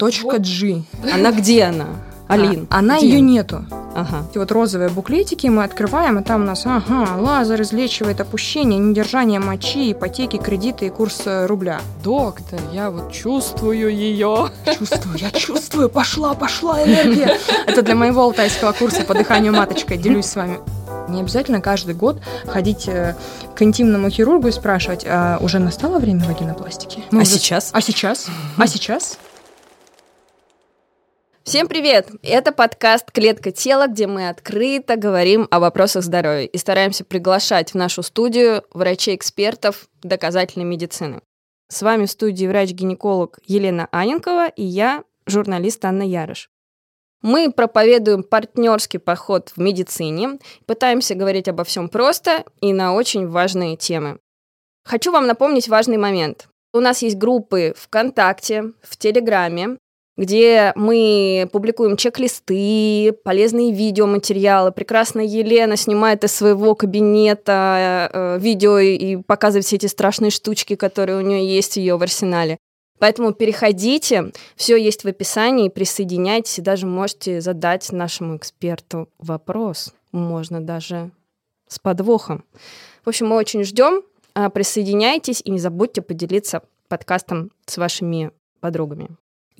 Точка G. Она где она? Алин. А, она где? ее нету. Ага. Эти вот розовые буклетики мы открываем, и там у нас, ага, лазер излечивает опущение, недержание мочи, ипотеки, кредиты и курс э, рубля. Доктор, я вот чувствую ее. Чувствую, я чувствую, пошла, пошла энергия. Это для моего алтайского курса по дыханию маточкой, делюсь с вами. Не обязательно каждый год ходить э, к интимному хирургу и спрашивать, а уже настало время вагинопластики? Мы А уже- сейчас? А сейчас? А сейчас? Всем привет! Это подкаст «Клетка тела», где мы открыто говорим о вопросах здоровья и стараемся приглашать в нашу студию врачей-экспертов доказательной медицины. С вами в студии врач-гинеколог Елена Аненкова и я, журналист Анна Ярыш. Мы проповедуем партнерский подход в медицине, пытаемся говорить обо всем просто и на очень важные темы. Хочу вам напомнить важный момент. У нас есть группы ВКонтакте, в Телеграме, где мы публикуем чек-листы, полезные видеоматериалы. Прекрасная Елена снимает из своего кабинета э, видео и показывает все эти страшные штучки, которые у нее есть ее в арсенале. Поэтому переходите, все есть в описании, присоединяйтесь и даже можете задать нашему эксперту вопрос. Можно даже с подвохом. В общем, мы очень ждем. А, Присоединяйтесь и не забудьте поделиться подкастом с вашими подругами.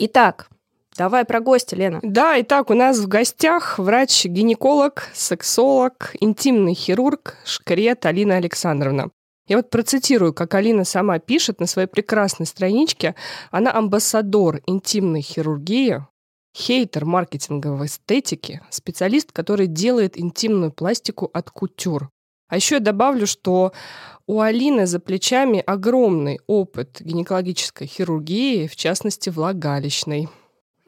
Итак, давай про гостя, Лена. Да, итак, у нас в гостях врач-гинеколог, сексолог, интимный хирург Шкрет Алина Александровна. Я вот процитирую, как Алина сама пишет на своей прекрасной страничке. Она амбассадор интимной хирургии, хейтер маркетинговой эстетики, специалист, который делает интимную пластику от кутюр. А еще я добавлю, что у Алины за плечами огромный опыт гинекологической хирургии, в частности, влагалищной.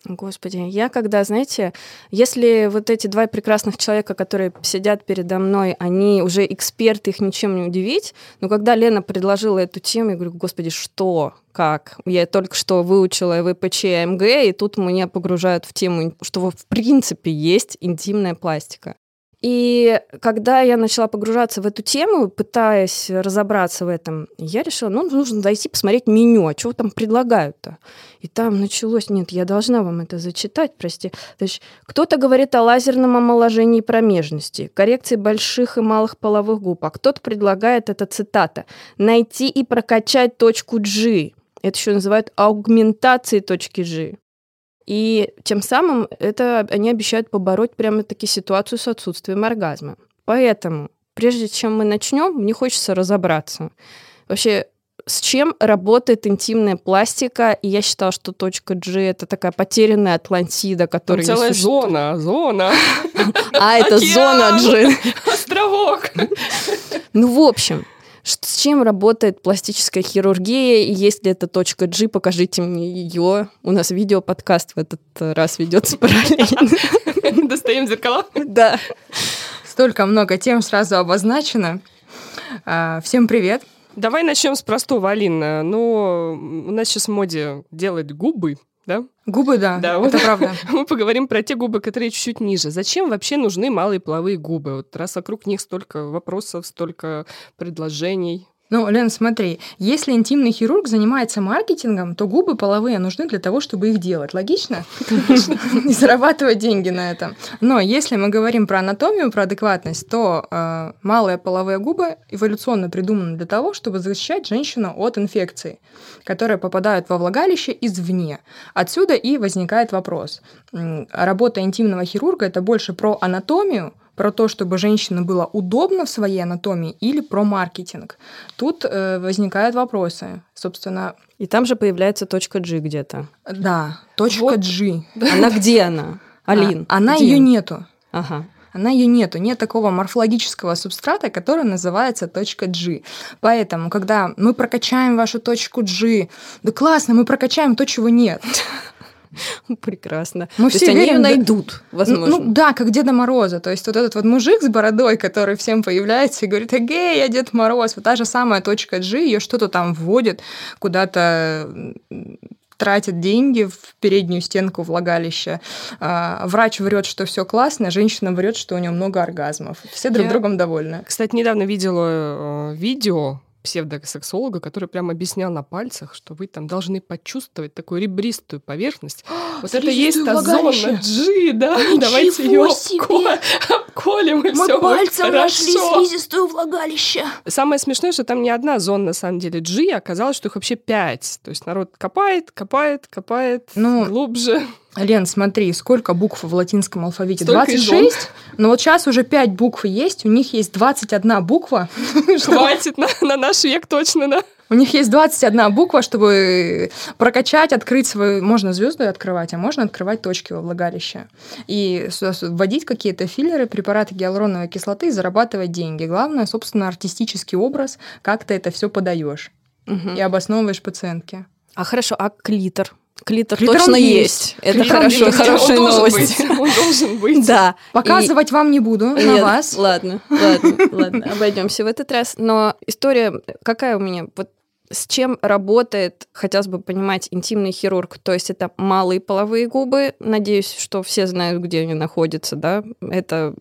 Господи, я когда, знаете, если вот эти два прекрасных человека, которые сидят передо мной, они уже эксперты, их ничем не удивить, но когда Лена предложила эту тему, я говорю, господи, что, как? Я только что выучила ВПЧ МГ, и тут меня погружают в тему, что в принципе есть интимная пластика. И когда я начала погружаться в эту тему, пытаясь разобраться в этом, я решила, ну, нужно зайти посмотреть меню, а что там предлагают-то. И там началось, нет, я должна вам это зачитать, прости. То есть кто-то говорит о лазерном омоложении промежности, коррекции больших и малых половых губ, а кто-то предлагает, это цитата, найти и прокачать точку G. Это еще называют аугментацией точки G. И тем самым это они обещают побороть прямо-таки ситуацию с отсутствием оргазма. Поэтому, прежде чем мы начнем, мне хочется разобраться. Вообще, с чем работает интимная пластика? И я считала, что точка G это такая потерянная Атлантида, Там которая не целая существует. зона, зона, А это зона G. островок. Ну, в общем, с чем работает пластическая хирургия, и есть ли это точка G, покажите мне ее. У нас видео-подкаст в этот раз ведется параллельно. Достаем зеркала. Да. Столько много тем сразу обозначено. А, Всем привет. Давай начнем с простого, Алина. Ну, у нас сейчас в моде делать губы, да? Губы, да, Да, это вот. правда. Мы поговорим про те губы, которые чуть-чуть ниже. Зачем вообще нужны малые половые губы? Вот раз вокруг них столько вопросов, столько предложений. Ну, Лен, смотри, если интимный хирург занимается маркетингом, то губы половые нужны для того, чтобы их делать. Логично? И зарабатывать деньги на этом. Но если мы говорим про анатомию, про адекватность, то э, малые половые губы эволюционно придуманы для того, чтобы защищать женщину от инфекций, которые попадают во влагалище извне. Отсюда и возникает вопрос. М, Работа интимного хирурга это больше про анатомию, про то, чтобы женщине было удобно в своей анатомии или про маркетинг. Тут э, возникают вопросы. Собственно, И там же появляется точка G где-то. да, точка Вот. G. Она где она? Алин. А, она где? ее нету. Ага. Она ее нету. Нет такого морфологического субстрата, который называется точка G. Поэтому, когда мы прокачаем вашу точку G, да классно, мы прокачаем то, чего нет. Прекрасно. Мы То все есть они ее верим, найдут, возможно. Ну, ну да, как Деда Мороза. То есть вот этот вот мужик с бородой, который всем появляется и говорит, эгей, я Дед Мороз. Вот та же самая точка G, ее что-то там вводит, куда-то м, тратит деньги в переднюю стенку влагалища. А, врач врет, что все классно, женщина врет, что у нее много оргазмов. Все друг Я- другом довольны. Кстати, недавно видела э, видео псевдосексолога, который прям объяснял на пальцах, что вы там должны почувствовать такую ребристую поверхность. вот это есть та зона G, да, давайте ее обколем, и Мы все пальцем будет нашли слизистую влагалище. Самое смешное, что там не одна зона, на самом деле, G, оказалось, что их вообще пять. То есть народ копает, копает, копает Ну, глубже. Лен, смотри, сколько букв в латинском алфавите? Столько и 26. Но вот сейчас уже 5 букв есть, у них есть 21 буква. Хватит на, на наш век точно, да? У них есть 21 буква, чтобы прокачать, открыть свою... Можно звезды открывать, а можно открывать точки во влагалище. И вводить какие-то филлеры, препараты гиалуроновой кислоты и зарабатывать деньги. Главное, собственно, артистический образ, как ты это все подаешь Мгм. и обосновываешь пациентке. А хорошо, а клитор? Клитор, Клитор точно есть. есть. Это Клитор хорошо, есть. хорошая он должен новость. Быть. Он должен быть. Да. Показывать вам не буду на Нет, вас. Ладно, ладно, ладно, обойдемся в этот раз. Но история какая у меня? Вот с чем работает, хотелось бы понимать, интимный хирург? То есть это малые половые губы. Надеюсь, что все знают, где они находятся, да? Это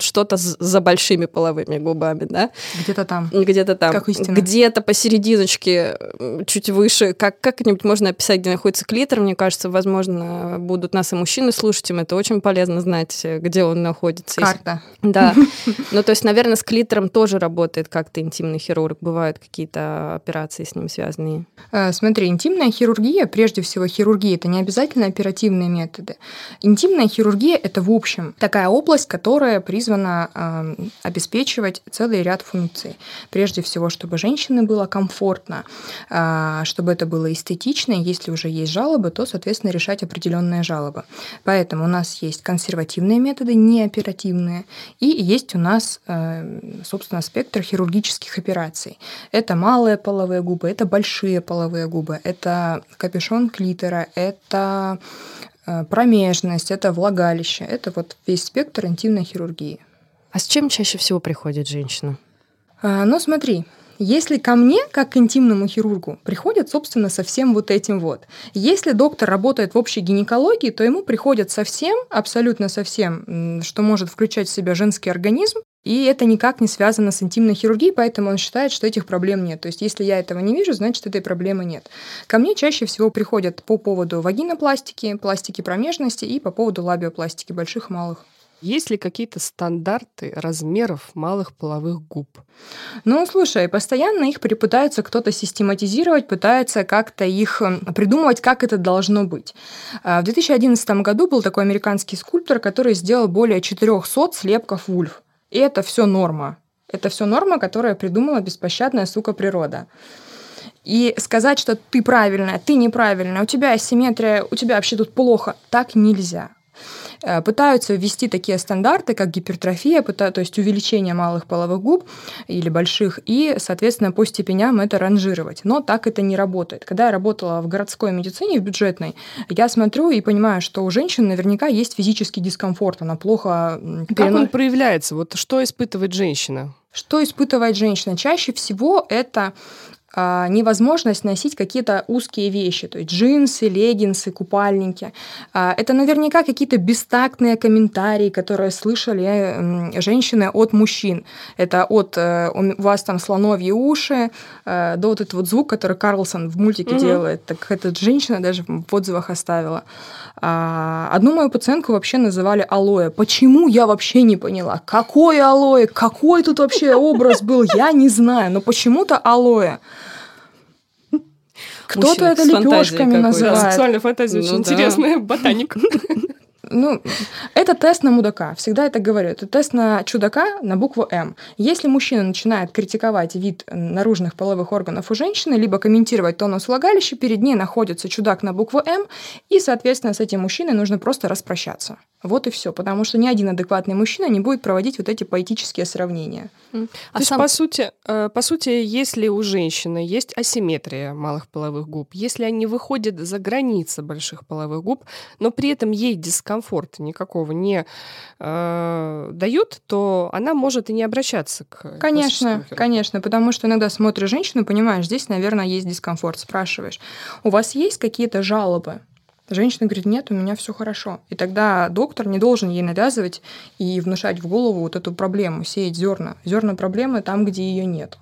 что-то за большими половыми губами, да? Где-то там. Где-то там. Как истина. Где-то посерединочке, чуть выше. Как, как-нибудь можно описать, где находится клитор. Мне кажется, возможно, будут нас и мужчины слушать, им это очень полезно знать, э, где он находится. Если- Карта. да. Ну, то есть, наверное, с клитором тоже работает как-то интимный хирург. Бывают какие-то операции с ним связанные. Э, Смотри, интимная хирургия, прежде всего хирургия, это не обязательно оперативные методы. Интимная хирургия – это в общем такая область, которая призвана обеспечивать целый ряд функций. Прежде всего, чтобы женщине было комфортно, э, чтобы это было эстетично. Если уже есть жалобы, то, соответственно, решать определенные жалобы. Поэтому у нас есть консервативные методы, не оперативные, и есть у нас, э, собственно, спектр хирургических операций. Это малые половые губы, это большие половые губы, это капюшон клитора, это промежность, это влагалище. Это вот весь спектр интимной хирургии. А с чем чаще всего приходит женщина? А, Ну, смотри, если ко мне, как к интимному хирургу, приходят, собственно, со всем вот этим вот. Если доктор работает в общей гинекологии, то ему приходят совсем, абсолютно совсем, что может включать в себя женский организм, и это никак не связано с интимной хирургией, поэтому он считает, что этих проблем нет. То есть, если я этого не вижу, значит, этой проблемы нет. Ко мне чаще всего приходят по поводу вагинопластики, пластики промежности и по поводу лабиопластики больших и малых. Есть ли какие-то стандарты размеров малых половых губ? Ну, слушай, постоянно их при- пытаются кто-то систематизировать, пытается как-то их м, придумывать, как это должно быть. А, В 2011 году был такой американский скульптор, который сделал более 400 слепков вульв. И это все норма. Это все норма, которая придумала беспощадная сука природа. И сказать, что ты правильная, ты неправильная, у тебя асимметрия, у тебя вообще тут плохо, так нельзя. Э, Пытаются ввести такие стандарты, как гипертрофия, то есть увеличение малых половых губ или больших, и, соответственно, по степеням это ранжировать. Но так это не работает. Когда я работала в городской медицине, в бюджетной, я смотрю и понимаю, что у женщин наверняка есть физический дискомфорт, она плохо Как перено- он проявляется? Вот что испытывает женщина? что испытывает женщина? Чаще всего это а, невозможность носить какие-то узкие вещи, то есть джинсы, леггинсы, купальники. А, Это наверняка какие-то бестактные комментарии, которые слышали м, женщины от мужчин. Это от э, у вас там слоновьи уши э, до вот этот вот звук, который Карлсон в мультике Мгм. делает. Так эта женщина даже в отзывах оставила. А, Одну мою пациентку вообще называли алоэ. Почему, я вообще не поняла. Какое алоэ? Какой тут вообще образ был? Я не знаю. Но почему-то алоэ. Кто-то это лепешками называет. сексуальная фантазия очень Ну интересная. Ботаник. Ну, это тест на мудака. Всегда это говорю. Это тест на чудака на букву М. Если мужчина начинает критиковать вид наружных половых органов у женщины, либо комментировать тонус влагалища, перед ней находится чудак на букву М, и, соответственно, с этим мужчиной нужно просто распрощаться. Вот и все. Потому что ни один адекватный мужчина не будет проводить вот эти поэтические сравнения. А То есть, сам- по сути, э, по сути, если у женщины есть асимметрия малых половых губ, если они выходят за границы больших половых губ, но при этом ей дискомфорта никакого не э, дают, то она может и не обращаться к Конечно, конечно, потому что иногда смотришь женщину, понимаешь, здесь, наверное, есть дискомфорт, спрашиваешь, у вас есть какие-то жалобы? Женщина говорит, нет, у меня все хорошо. И тогда доктор не должен ей навязывать и внушать в голову вот эту проблему, сеять зерна. Зерна проблемы там, где ее нет.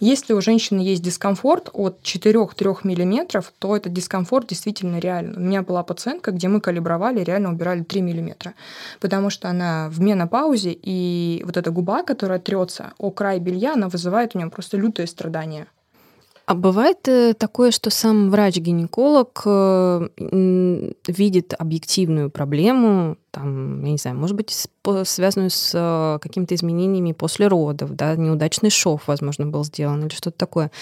Если у женщины есть дискомфорт от 4-3 мм, то этот дискомфорт действительно реален. У меня была пациентка, где мы калибровали, реально убирали 3 мм, потому что она в менопаузе, и вот эта губа, которая трется о край белья, она вызывает у нее просто лютое страдание. А бывает э, такое, что сам врач-гинеколог э, видит объективную проблему, там, я не знаю, может быть, связанную с э, какими-то изменениями после родов, да, неудачный шов, возможно, был сделан или что-то такое.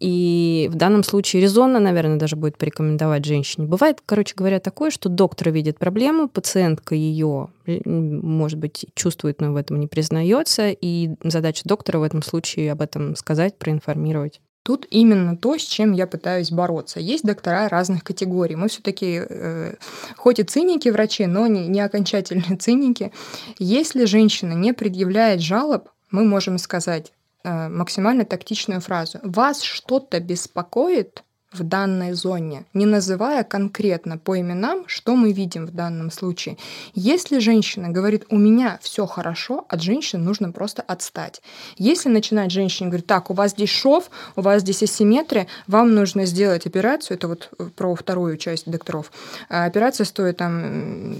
И в данном случае резонно, наверное, даже будет порекомендовать женщине. Бывает, короче говоря, такое, что доктор видит проблему, пациентка ее, может быть, чувствует, но в этом не признается, и задача доктора в этом случае об этом сказать, проинформировать. Тут именно то, с чем я пытаюсь бороться. Есть доктора разных категорий. Мы все-таки, э, хоть и циники врачи, но не, не окончательные циники. Если женщина не предъявляет жалоб, мы можем сказать э, максимально тактичную фразу. Вас что-то беспокоит? В данной зоне, не называя конкретно по именам, что мы видим в данном случае. Если женщина говорит, у меня все хорошо, от женщины нужно просто отстать. Если начинать женщине говорить, так, у вас здесь шов, у вас здесь асимметрия, вам нужно сделать операцию, это вот про вторую часть докторов, а операция стоит там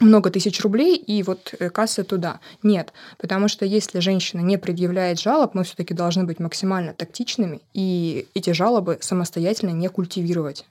много тысяч рублей и вот э, касса туда. Нет, потому что если женщина не предъявляет жалоб, мы все-таки должны быть максимально тактичными и эти жалобы самостоятельно не культивировать.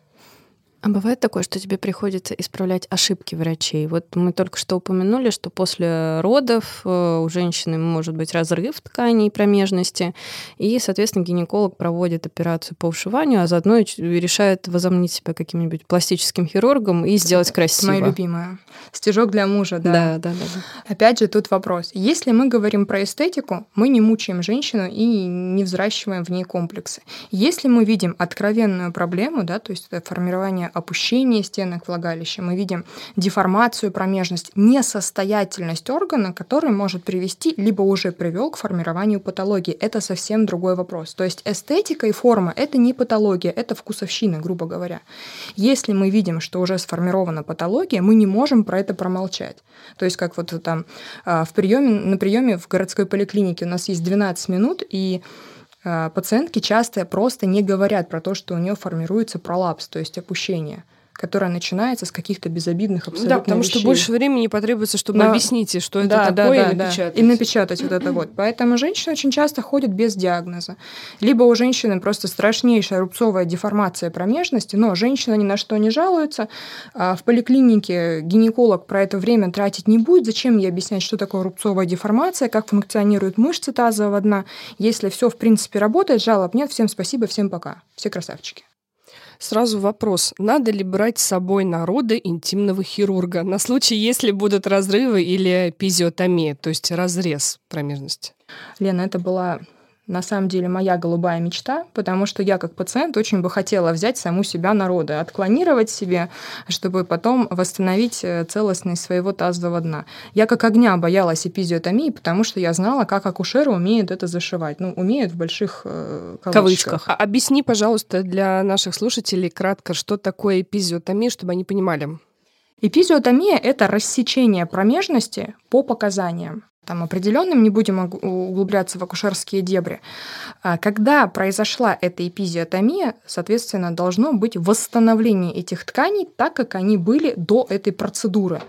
А бывает такое, что тебе приходится исправлять ошибки врачей? Вот мы только что упомянули, что после родов э, у женщины может быть разрыв тканей промежности, и, соответственно, гинеколог проводит операцию по ушиванию, а заодно решает возомнить себя каким-нибудь пластическим хирургом и сделать красиво. Моя любимая. Стежок для мужа, да. Да, да, да. да. Опять же, тут вопрос. Если мы говорим про эстетику, мы не мучаем женщину и не взращиваем в ней комплексы. Если мы видим откровенную проблему, да, то есть это формирование опущение стенок влагалища, мы видим деформацию промежности, несостоятельность органа, который может привести, либо уже привел к формированию патологии. Это совсем другой вопрос. То есть эстетика и форма – это не патология, это вкусовщина, грубо говоря. Если мы видим, что уже сформирована патология, мы не можем про это промолчать. То есть как вот там а, в приеме, на приеме в городской поликлинике у нас есть 12 минут, и пациентки часто просто не говорят про то, что у нее формируется пролапс, то есть опущение которая начинается с каких-то безобидных абсолютно Да, потому вещей. что больше времени потребуется, чтобы Но... объяснить, что это да, такое, да, и да, напечатать. Да. И напечатать вот это вот. Поэтому женщины очень часто ходят без диагноза. Либо у женщины просто страшнейшая рубцовая деформация промежности, но женщина ни на что не жалуется. А в поликлинике гинеколог про это время тратить не будет. Зачем ей объяснять, что такое рубцовая деформация, как функционируют мышцы тазового дна. Если все в принципе работает, жалоб нет, всем спасибо, всем пока. Все красавчики. Сразу вопрос, надо ли брать с собой народы интимного хирурга на случай, если будут разрывы или эпизиотомия, то есть разрез промежности? Лена, это была на самом деле моя голубая мечта, потому что я как пациент очень бы хотела взять саму себя народы, отклонировать себе, чтобы потом восстановить э, целостность своего тазового дна. Я как огня боялась эпизиотомии, потому что я знала, как акушеры умеют это зашивать. Ну, умеют в больших э, кавычках. кавычках. А объясни, пожалуйста, для наших слушателей кратко, что такое эпизиотомия, чтобы они понимали. Эпизиотомия – это рассечение промежности по показаниям там, определенным, не будем углубляться в акушерские дебри. А когда произошла эта эпизиотомия, соответственно, должно быть восстановление этих тканей так, как они были до этой процедуры.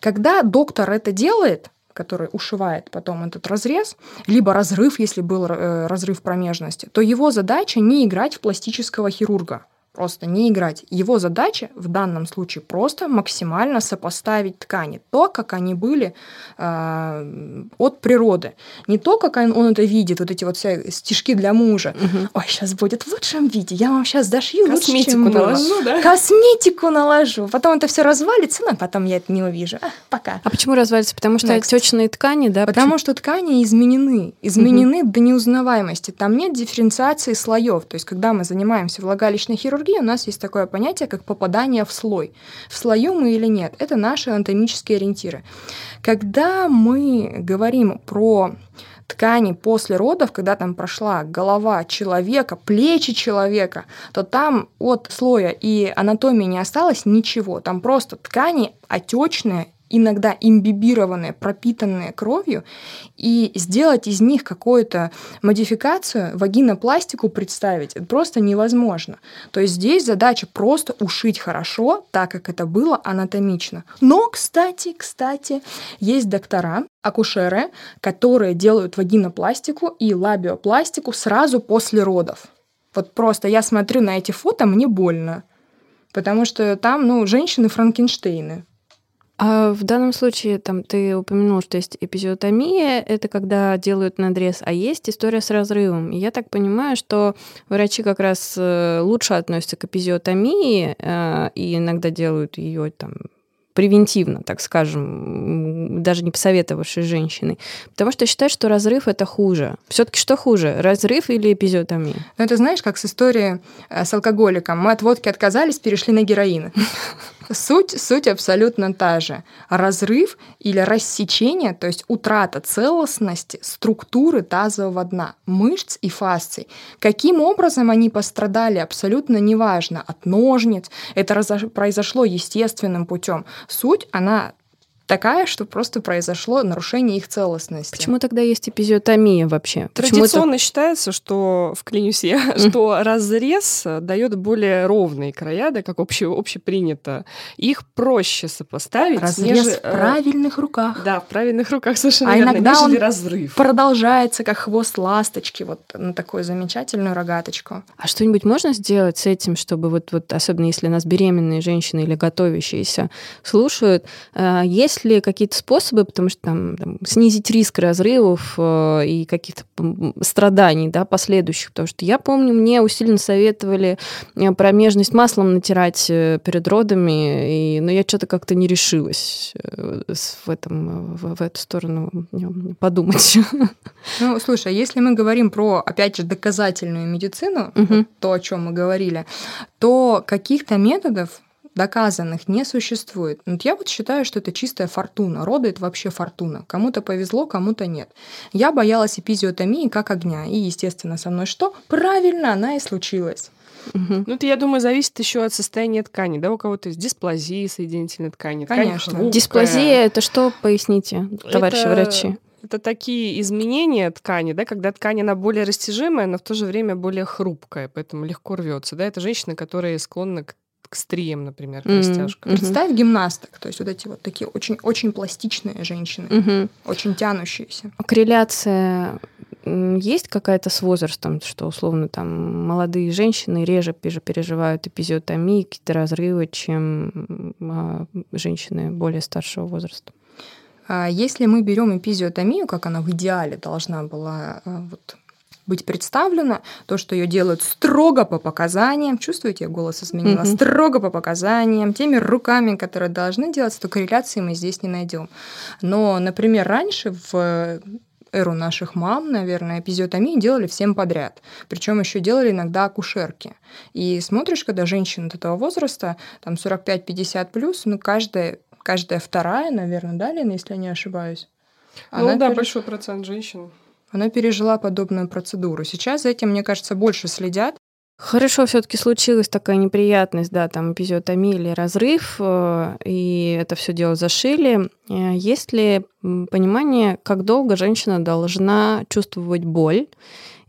Когда доктор это делает, который ушивает потом этот разрез, либо разрыв, если был э, разрыв промежности, то его задача не играть в пластического хирурга просто не играть. Его задача в данном случае просто максимально сопоставить ткани, то, как они были э, от природы. Не то, как он, он это видит, вот эти вот все стишки для мужа. Угу. Ой, сейчас будет в лучшем виде, я вам сейчас дошью Косметику лучше, чем наложу, да? Косметику наложу. Потом это все развалится, но потом я это не увижу. А, пока. А почему развалится? Потому что Next. отечные ткани, да? Потому почему? что ткани изменены. Изменены угу. до неузнаваемости. Там нет дифференциации слоев. То есть, когда мы занимаемся влагалищной хирургией, у нас есть такое понятие, как попадание в слой. В слою мы или нет, это наши анатомические ориентиры. Когда мы говорим про ткани после родов, когда там прошла голова человека, плечи человека, то там от слоя и анатомии не осталось ничего. Там просто ткани отечные иногда имбибированные, пропитанные кровью, и сделать из них какую-то модификацию, вагинопластику представить, это просто невозможно. То есть здесь задача просто ушить хорошо, так как это было анатомично. Но, кстати, кстати, есть доктора, акушеры, которые делают вагинопластику и лабиопластику сразу после родов. Вот просто я смотрю на эти фото, мне больно. Потому что там, ну, женщины Франкенштейны. А в данном случае там ты упомянул, что есть эпизиотомия, это когда делают надрез, а есть история с разрывом. И я так понимаю, что врачи как раз э, лучше относятся к эпизиотомии э, и иногда делают ее там превентивно, так скажем, даже не посоветовавшись женщиной. Потому что считают, что разрыв это хуже. Все-таки что хуже, разрыв или эпизиотомия? Ну, это знаешь, как с историей э, с алкоголиком. Мы от водки отказались, перешли на героин. Суть, суть абсолютно та же. Разрыв или рассечение, то есть утрата целостности структуры тазового дна, мышц и фасций. Каким образом они пострадали, абсолютно неважно. От ножниц. Это произошло естественным путем. Суть, она такая, что просто произошло нарушение их целостности. Почему тогда есть эпизиотомия вообще? Традиционно это... считается, что, вклинюсь я, что разрез дает более ровные края, да, как обще, общепринято. Их проще сопоставить. Разрез нежели, в э, правильных руках. Да, в правильных руках совершенно а верно, иногда он разрыв. продолжается, как хвост ласточки, вот на такую замечательную рогаточку. А что-нибудь можно сделать с этим, чтобы вот, вот особенно если нас беременные женщины или готовящиеся слушают, э, есть ли какие-то способы, потому что там, там снизить риск разрывов э, и каких-то страданий, да, последующих? Потому что я помню, мне усиленно советовали э, промежность маслом натирать э, перед родами, и, но я что-то как-то не решилась э, в, этом, в, в эту сторону подумать. Ну, слушай, а если мы говорим про, опять же, доказательную медицину, угу. вот то, о чем мы говорили, то каких-то методов доказанных не существует. Вот я вот считаю, что это чистая фортуна. Роды — это вообще фортуна. Кому-то повезло, кому-то нет. Я боялась эпизиотомии как огня. И, естественно, со мной что? Правильно, она и случилась. Угу. Ну, это, я думаю, зависит еще от состояния ткани. Да, у кого-то есть дисплазия соединительной ткани. Конечно. Ткань Дисплазия это что, поясните, товарищи это... врачи? Это такие изменения ткани, да, когда ткань она более растяжимая, но в то же время более хрупкая, поэтому легко рвется. Да, это женщины, которые склонны к к стриям, например, к растяжкам. Mm-hmm. Представь гимнасток, то есть вот эти вот такие очень, очень пластичные женщины, mm-hmm. очень тянущиеся. Корреляция есть какая-то с возрастом, что условно там молодые женщины реже переживают эпизиотомии, какие-то разрывы, чем а, женщины более старшего возраста? А если мы берем эпизиотомию, как она в идеале должна была а, вот, быть представлена, то, что ее делают строго по показаниям, чувствуете, я голос изменила, mm-hmm. строго по показаниям, теми руками, которые должны делаться, то корреляции мы здесь не найдем. Но, например, раньше в эру наших мам, наверное, эпизиотомии делали всем подряд. Причем еще делали иногда акушерки. И смотришь, когда женщина этого возраста, там 45-50 плюс, ну, каждая, каждая вторая, наверное, да, Лена, если я не ошибаюсь? Ну Она да, пере... большой процент женщин. Она пережила подобную процедуру. Сейчас за этим, мне кажется, больше следят. Хорошо, все-таки случилась такая неприятность, да, там эпизиотомия или разрыв, э, и это все дело зашили. Э, есть ли понимание, как долго женщина должна чувствовать боль?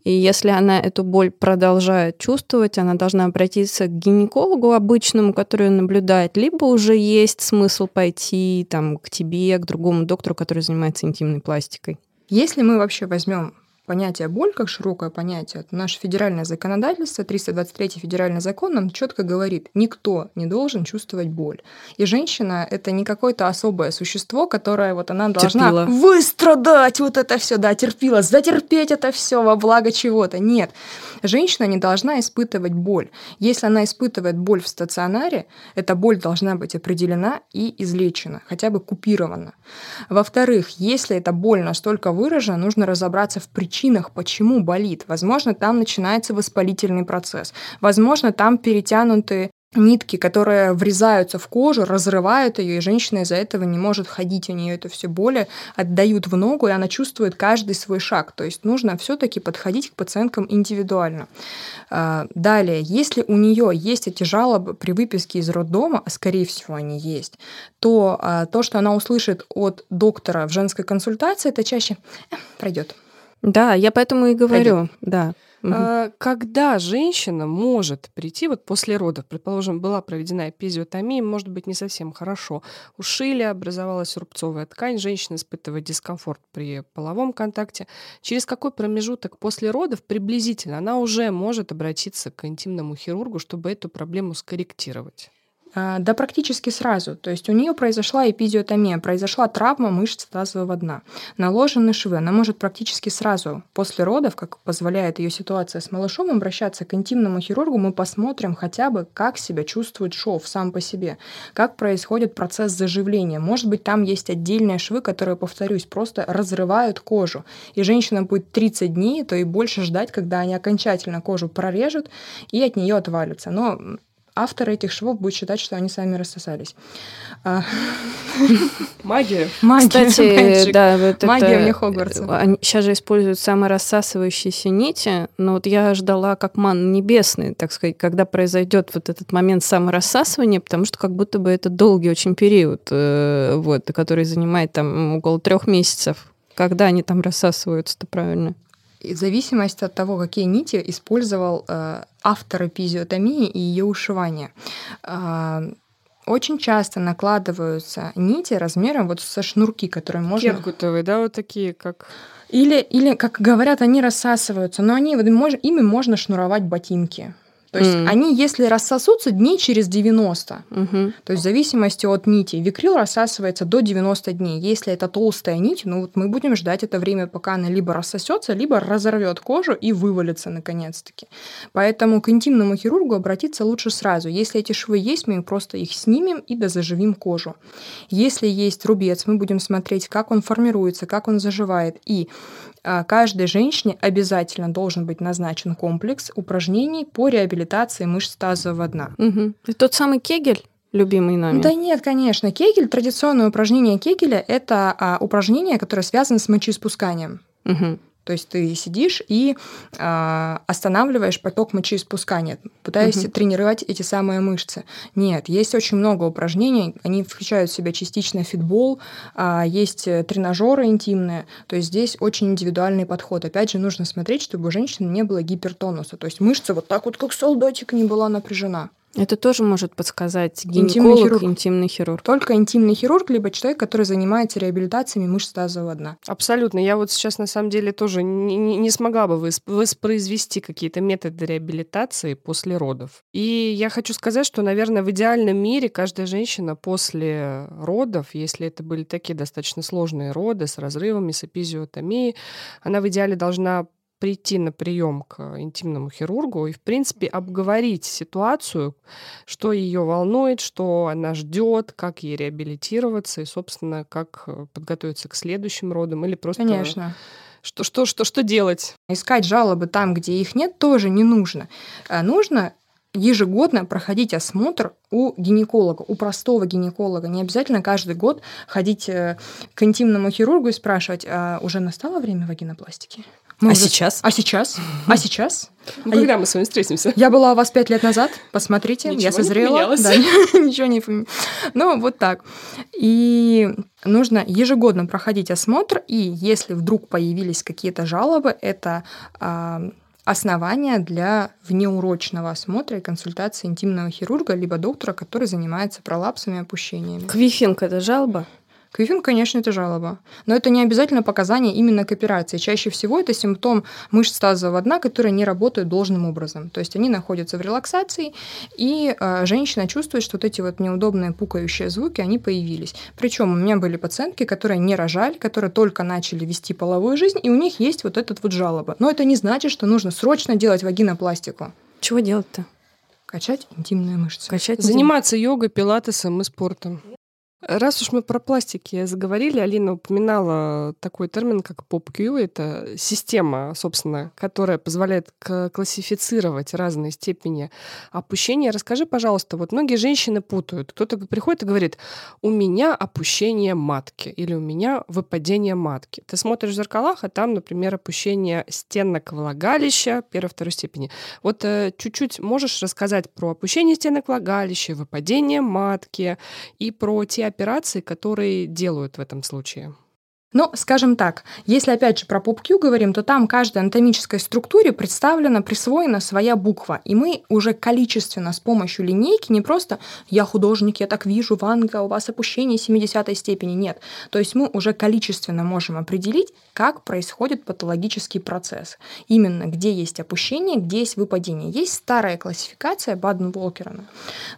И если она эту боль продолжает чувствовать, она должна обратиться к гинекологу обычному, который наблюдает, либо уже есть смысл пойти там, к тебе, к другому доктору, который занимается интимной пластикой. Если мы вообще возьмем понятие боль как широкое понятие, наше федеральное законодательство, 323 федеральный закон нам четко говорит, никто не должен чувствовать боль. И женщина — это не какое-то особое существо, которое вот она должна терпила. выстрадать вот это все, да, терпила, затерпеть это все во благо чего-то. Нет. Женщина не должна испытывать боль. Если она испытывает боль в стационаре, эта боль должна быть определена и излечена, хотя бы купирована. Во-вторых, если эта боль настолько выражена, нужно разобраться в причине причинах, почему болит. Возможно, там начинается воспалительный процесс. Возможно, там перетянуты нитки, которые врезаются в кожу, разрывают ее, и женщина из-за этого не может ходить, у нее это все боли отдают в ногу, и она чувствует каждый свой шаг. То есть нужно все-таки подходить к пациенткам индивидуально. А, далее, если у нее есть эти жалобы при выписке из роддома, а скорее всего они есть, то а, то, что она услышит от доктора в женской консультации, это чаще «Э, пройдет. Да, я поэтому и говорю, Пройдет. да. Угу. Когда женщина может прийти вот после родов, предположим, была проведена эпизиотомия, может быть, не совсем хорошо, ушили, образовалась рубцовая ткань, женщина испытывает дискомфорт при половом контакте, через какой промежуток после родов приблизительно она уже может обратиться к интимному хирургу, чтобы эту проблему скорректировать? А, да, практически сразу. То есть у нее произошла эпизиотомия, произошла травма мышц тазового дна. Наложены швы. Она может практически сразу после родов, как позволяет ее ситуация с малышом, обращаться к интимному хирургу. Мы посмотрим хотя бы, как себя чувствует шов сам по себе, как происходит процесс заживления. Может быть, там есть отдельные швы, которые, повторюсь, просто разрывают кожу. И женщина будет 30 дней, то и больше ждать, когда они окончательно кожу прорежут и от нее отвалятся. Но автор этих швов будет считать, что они сами рассосались. А. Магия. Магия. Кстати, да, вот Магия это... мне Хогвартса. Сейчас же используют саморассасывающиеся нити, но вот я ждала как ман небесный, так сказать, когда произойдет вот этот момент саморассасывания, потому что как будто бы это долгий очень период, э, вот, который занимает там около трех месяцев. Когда они там рассасываются-то правильно? В зависимости от того, какие нити использовал э, автор эпизиотомии и ее ушивания. Э, очень часто накладываются нити размером вот со шнурки, которые можно... Кергутовые, да, вот такие, как... Или, или, как говорят, они рассасываются, но они, вот, ими можно шнуровать ботинки. То есть mm. они, если рассосутся, дней через 90. Mm-hmm. То есть в зависимости от нити. Викрил рассасывается до 90 дней. Если это толстая нить, ну вот мы будем ждать это время, пока она либо рассосется, либо разорвет кожу и вывалится наконец-таки. Поэтому к интимному хирургу обратиться лучше сразу. Если эти швы есть, мы просто их снимем и дозаживим кожу. Если есть рубец, мы будем смотреть, как он формируется, как он заживает. И каждой женщине обязательно должен быть назначен комплекс упражнений по реабилитации мышц тазового дна. Угу. И тот самый Кегель? любимый нами? Да нет, конечно. Кегель, традиционное упражнение Кегеля – это а, упражнение, которое связано с мочеиспусканием. Угу. То есть ты сидишь и э, останавливаешь поток мочеиспускания, пытаешься угу. тренировать эти самые мышцы. Нет, есть очень много упражнений, они включают в себя частично фитбол, э, есть тренажеры интимные, то есть здесь очень индивидуальный подход. Опять же, нужно смотреть, чтобы у женщины не было гипертонуса, то есть мышца вот так вот, как солдатик, не была напряжена. Это тоже может подсказать гинеколог, интимный хирург. интимный хирург. Только интимный хирург, либо человек, который занимается реабилитациями мышц тазового дна. Абсолютно. Я вот сейчас на самом деле тоже не, не смогла бы воспроизвести какие-то методы реабилитации после родов. И я хочу сказать, что, наверное, в идеальном мире каждая женщина после родов, если это были такие достаточно сложные роды с разрывами, с эпизиотомией, она в идеале должна прийти на прием к интимному хирургу и, в принципе, обговорить ситуацию, что ее волнует, что она ждет, как ей реабилитироваться и, собственно, как э, подготовиться к следующим родам или просто... Конечно. Что, что, что, что делать? Искать жалобы там, где их нет, тоже не нужно. Э, нужно ежегодно проходить осмотр у гинеколога, у простого гинеколога. Не обязательно каждый год ходить э, к интимному хирургу и спрашивать, а уже настало время вагинопластики? Мы а уже... сейчас? А сейчас? А сейчас? Ну, когда мы с вами встретимся? Я была у вас пять лет назад, посмотрите, ничего я созрела. Не да, ничего не Ну, вот так. И нужно ежегодно проходить осмотр, и если вдруг появились какие-то жалобы, это а, основания для внеурочного осмотра и консультации интимного хирурга либо доктора, который занимается пролапсами и опущениями. Квифинг – это жалоба? Квифинг, конечно, это жалоба. Но это не обязательно показание именно к операции. Чаще всего это симптом мышц тазового дна, которые не работают должным образом. То есть они находятся в релаксации, и э, женщина чувствует, что вот эти вот неудобные пукающие звуки, они появились. Причем у меня были пациентки, которые не рожали, которые только начали вести половую жизнь, и у них есть вот этот вот жалоба. Но это не значит, что нужно срочно делать вагинопластику. Чего делать-то? Качать интимные мышцы. Качать Заниматься йогой, пилатесом и спортом. Раз уж мы про пластики заговорили, Алина упоминала такой термин, как PopQ. Это система, собственно, которая позволяет классифицировать разные степени опущения. Расскажи, пожалуйста, вот многие женщины путают. Кто-то приходит и говорит, у меня опущение матки или у меня выпадение матки. Ты смотришь в зеркалах, а там, например, опущение стенок влагалища первой-второй степени. Вот э, чуть-чуть можешь рассказать про опущение стенок влагалища, выпадение матки и про те операции, которые делают в этом случае? Ну, скажем так, если опять же про PopQ говорим, то там каждой анатомической структуре представлена, присвоена своя буква. И мы уже количественно с помощью линейки, не просто «я художник, я так вижу, Ванга, у вас опущение 70 степени». Нет. То есть мы уже количественно можем определить, как происходит патологический процесс. Именно где есть опущение, где есть выпадение. Есть старая классификация Баден-Волкера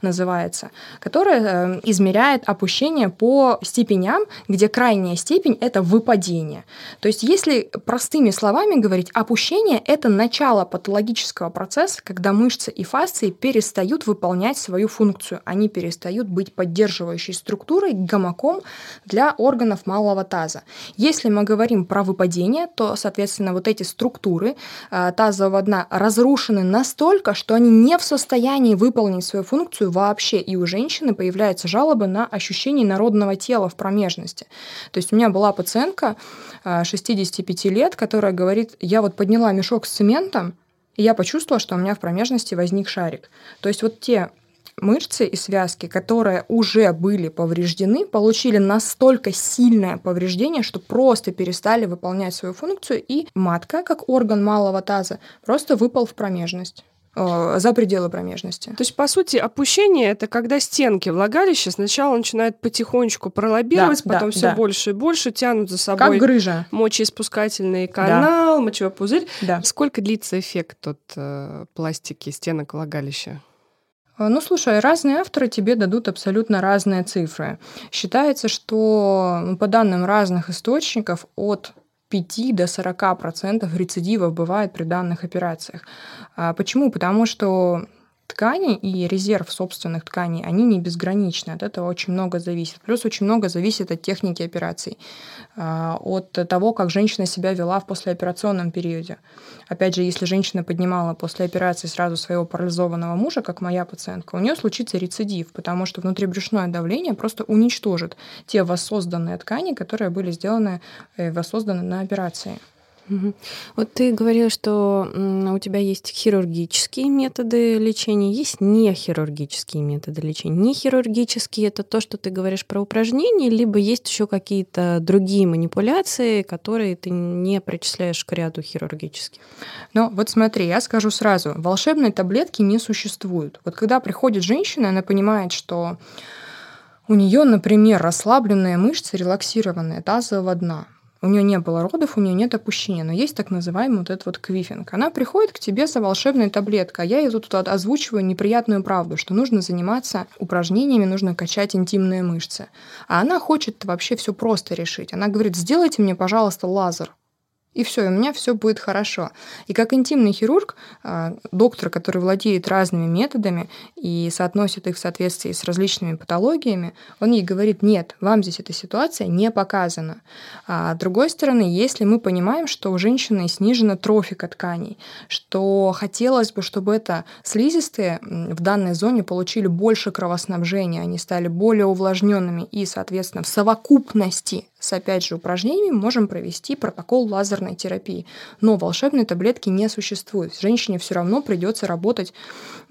называется, которая э, измеряет опущение по степеням, где крайняя степень — это выпадение. То есть если простыми словами говорить, опущение – это начало патологического процесса, когда мышцы и фасции перестают выполнять свою функцию. Они перестают быть поддерживающей структурой, гамаком для органов малого таза. Если мы говорим про выпадение, то, соответственно, вот эти структуры э, тазового дна разрушены настолько, что они не в состоянии выполнить свою функцию вообще. И у женщины появляются жалобы на ощущение народного тела в промежности. То есть у меня была пациентка, пациентка 65 лет, которая говорит, я вот подняла мешок с цементом, и я почувствовала, что у меня в промежности возник шарик. То есть вот те мышцы и связки, которые уже были повреждены, получили настолько сильное повреждение, что просто перестали выполнять свою функцию, и матка, как орган малого таза, просто выпал в промежность. Э, за пределы промежности. То есть, по сути, опущение это когда стенки влагалища сначала начинают потихонечку пролоббировать, да, потом да, все да. больше и больше тянут за собой как грыжа. мочеиспускательный канал, да. мочевой пузырь. Да. Сколько длится эффект от э, пластики стенок влагалища? Э, ну, слушай, разные авторы тебе дадут абсолютно разные цифры. Считается, что ну, по данным разных источников от 5 до 40% рецидивов бывает при данных операциях. А почему? Потому что ткани и резерв собственных тканей, они не безграничны. От этого очень много зависит. Плюс очень много зависит от техники операций, а, от того, как женщина себя вела в послеоперационном периоде. Опять же, если женщина поднимала после операции сразу своего парализованного мужа, как моя пациентка, у нее случится рецидив, потому что внутрибрюшное давление просто уничтожит те воссозданные ткани, которые были сделаны, э, воссозданы на операции. Вот ты говорила, что у тебя есть хирургические методы лечения, есть нехирургические методы лечения. Нехирургические это то, что ты говоришь про упражнения, либо есть еще какие-то другие манипуляции, которые ты не причисляешь к ряду хирургических. Ну, вот смотри, я скажу сразу, волшебной таблетки не существует. Вот когда приходит женщина, она понимает, что у нее, например, расслабленные мышцы, релаксированные тазового дна у нее не было родов, у нее нет опущения, но есть так называемый вот этот вот квифинг. Она приходит к тебе за волшебной таблеткой, а я ей тут озвучиваю неприятную правду, что нужно заниматься упражнениями, нужно качать интимные мышцы. А она хочет вообще все просто решить. Она говорит, сделайте мне, пожалуйста, лазер. И все, и у меня все будет хорошо. И как интимный хирург, а, доктор, который владеет разными методами и соотносит их в соответствии с различными патологиями, он ей говорит, нет, вам здесь эта ситуация не показана. А с другой стороны, если мы понимаем, что у женщины снижена трофика тканей, что хотелось бы, чтобы это слизистые в данной зоне получили больше кровоснабжения, они стали более увлажненными и, соответственно, в совокупности с, опять же, упражнениями можем провести протокол лазерной терапии. Но волшебной таблетки не существует. Женщине все равно придется работать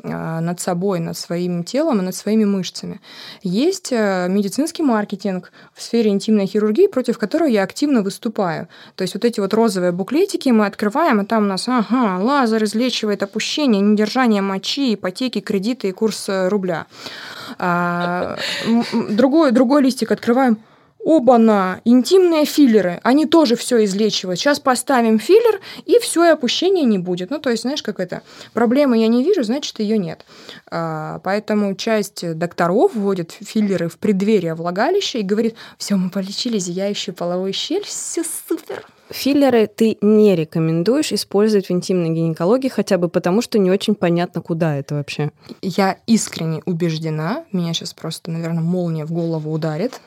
а, над собой, над своим телом и над своими мышцами. Есть э, медицинский маркетинг в сфере интимной хирургии, против которого я активно выступаю. То есть вот эти вот розовые буклетики мы открываем, и там у нас, ага, лазер излечивает опущение, недержание мочи, ипотеки, кредиты и курс э, рубля. А, другой, другой листик открываем, Оба-на! Интимные филлеры. Они тоже все излечивают. Сейчас поставим филлер, и все, и опущения не будет. Ну, то есть, знаешь, как это? Проблемы я не вижу, значит, ее нет. А, поэтому часть докторов вводит филлеры в преддверие влагалища и говорит, все, мы полечили зияющую половую щель, все супер. Филлеры ты не рекомендуешь использовать в интимной гинекологии, хотя бы потому, что не очень понятно, куда это вообще. Я искренне убеждена, меня сейчас просто, наверное, молния в голову ударит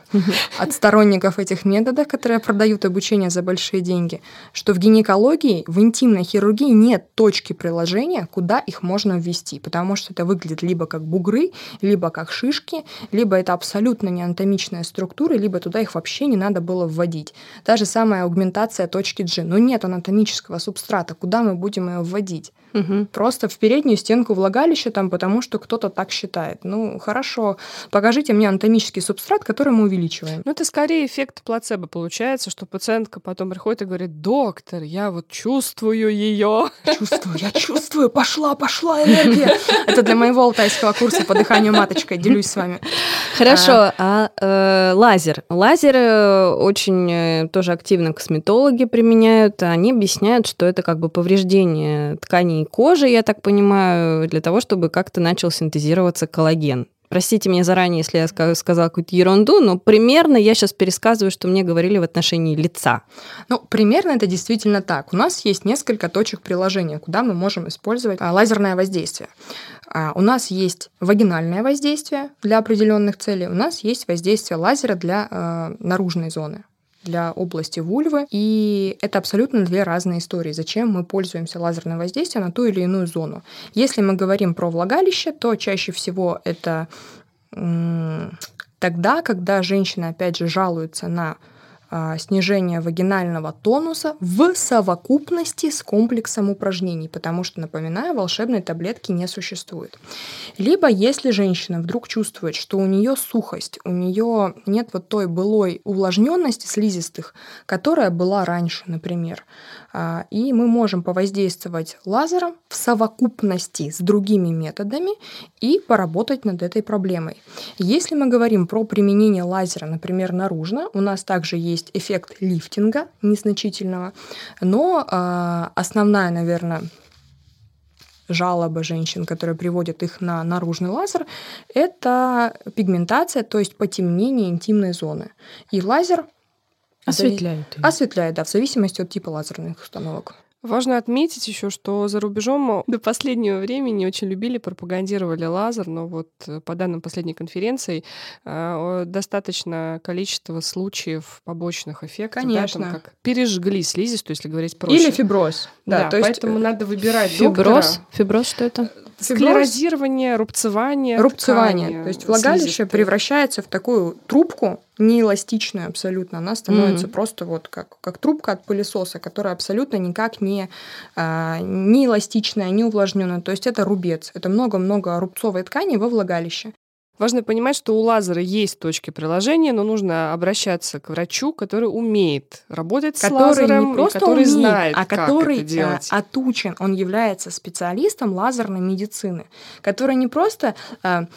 от сторонников этих методов, которые продают обучение за большие деньги, что в гинекологии, в интимной хирургии нет точки приложения, куда их можно ввести, потому что это выглядит либо как бугры, либо как шишки, либо это абсолютно не анатомичная структура, либо туда их вообще не надо было вводить. Та же самая аугментация точки G. Но нет анатомического субстрата. Куда мы будем ее вводить? Угу. Просто в переднюю стенку влагалища там, потому что кто-то так считает. Ну, хорошо, покажите мне анатомический субстрат, который мы увеличиваем. Ну, это скорее эффект плацебо получается, что пациентка потом приходит и говорит, доктор, я вот чувствую ее. Чувствую, я чувствую, пошла, пошла энергия. Это для моего алтайского курса по дыханию маточкой, делюсь с вами. Хорошо, а, а э, лазер? Лазер э, очень э, тоже активно косметологи применяют. Они объясняют, что это как бы повреждение тканей кожи, я так понимаю, для того, чтобы как-то начал синтезироваться коллаген. Простите меня заранее, если я сказала какую-то ерунду, но примерно я сейчас пересказываю, что мне говорили в отношении лица. Ну, примерно это действительно так. У нас есть несколько точек приложения, куда мы можем использовать а, лазерное воздействие. А, у нас есть вагинальное воздействие для определенных целей, у нас есть воздействие лазера для э, наружной зоны для области вульвы, и это абсолютно две разные истории. Зачем мы пользуемся лазерным воздействием на ту или иную зону? Если мы говорим про влагалище, то чаще всего это тогда, когда женщина, опять же, жалуется на снижение вагинального тонуса в совокупности с комплексом упражнений, потому что, напоминаю, волшебной таблетки не существует. Либо если женщина вдруг чувствует, что у нее сухость, у нее нет вот той былой увлажненности слизистых, которая была раньше, например, а, и мы можем повоздействовать лазером в совокупности с другими методами и поработать над этой проблемой. Если мы говорим про применение лазера, например, наружно, у нас также есть эффект лифтинга незначительного, но а, основная, наверное, жалоба женщин, которые приводят их на наружный лазер, это пигментация, то есть потемнение интимной зоны. И лазер Осветляет. Ее. Осветляет, да, в зависимости от типа лазерных установок. Важно отметить еще, что за рубежом до последнего времени очень любили, пропагандировали лазер, но вот э, по данным последней конференции э, достаточно количество случаев побочных эффектов. Конечно. Да, там как пережгли слизистую, если говорить проще. Или фиброз. Да, да то поэтому есть... надо выбирать фиброз. доктора. Фиброз что это? Склерозирование, рубцевание. Рубцевание. Ткани, то есть влагалище слизистой. превращается в такую трубку, неэластичную абсолютно. Она становится mm-hmm. просто вот как, как трубка от пылесоса, которая абсолютно никак не, а, не эластичная, не увлажненная. То есть это рубец. Это много-много рубцовой ткани во влагалище. Важно понимать, что у лазера есть точки приложения, но нужно обращаться к врачу, который умеет работать который с лазером, не просто который умеет, знает, а как который это делать. отучен. Он является специалистом лазерной медицины, который не просто а,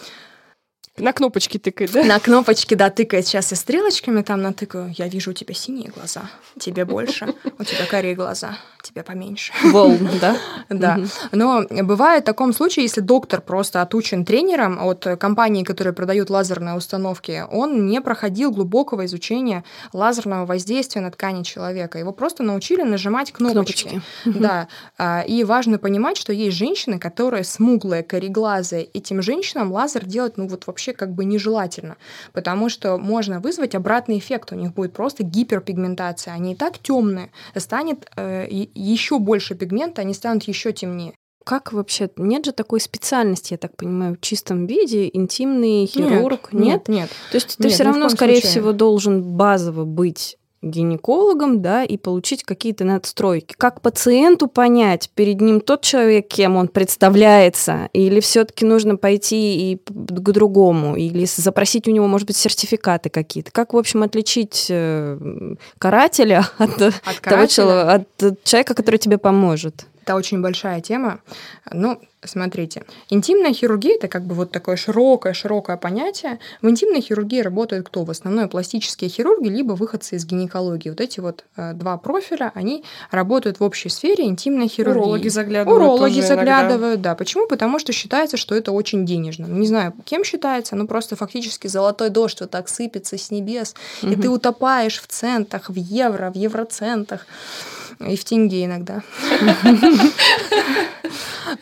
на кнопочки тыкает, да? На кнопочки, да, тыкает. Сейчас я стрелочками там натыкаю. Я вижу у тебя синие глаза, тебе больше. У тебя карие глаза, тебе поменьше. Волн, да? Да. Но бывает в таком случае, если доктор просто отучен тренером от компании, которые продают лазерные установки, он не проходил глубокого изучения лазерного воздействия на ткани человека. Его просто научили нажимать кнопочки. кнопочки. Да. А, и важно понимать, что есть женщины, которые смуглые, кореглазые. Этим женщинам лазер делать, ну вот вообще вообще как бы нежелательно, потому что можно вызвать обратный эффект. У них будет просто гиперпигментация. Они и так темные, станет э, еще больше пигмента, они станут еще темнее. Как вообще? Нет же такой специальности, я так понимаю, в чистом виде, интимный хирург? Нет, нет. нет. То есть ты все равно, скорее случае. всего, должен базово быть гинекологом, да, и получить какие-то надстройки. Как пациенту понять, перед ним тот человек, кем он представляется, или все-таки нужно пойти и к другому, или запросить у него, может быть, сертификаты какие-то. Как, в общем, отличить э, карателя от, от, карателя? Того, от человека, который тебе поможет? Это очень большая тема. Ну, смотрите, интимная хирургия это как бы вот такое широкое-широкое понятие. В интимной хирургии работают кто? В основном пластические хирурги, либо выходцы из гинекологии. Вот эти вот э, два профиля, они работают в общей сфере интимной хирургии. Урологи заглядывают. Урологи заглядывают, иногда. да. Почему? Потому что считается, что это очень денежно. Не знаю, кем считается, но просто фактически золотой дождь вот так сыпется с небес, угу. и ты утопаешь в центах, в евро, в евроцентах. И в тенге иногда.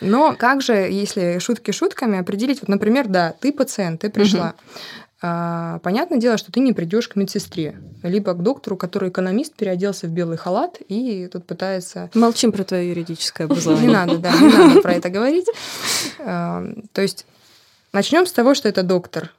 Но как же, если шутки шутками, определить, вот, например, да, ты пациент, ты пришла. А, понятное дело, что ты не придешь к медсестре, либо к доктору, который экономист, переоделся в белый халат и тут пытается... Молчим про твое юридическое образование. Не надо, да, не надо про это говорить. А, то есть начнем с того, что это доктор.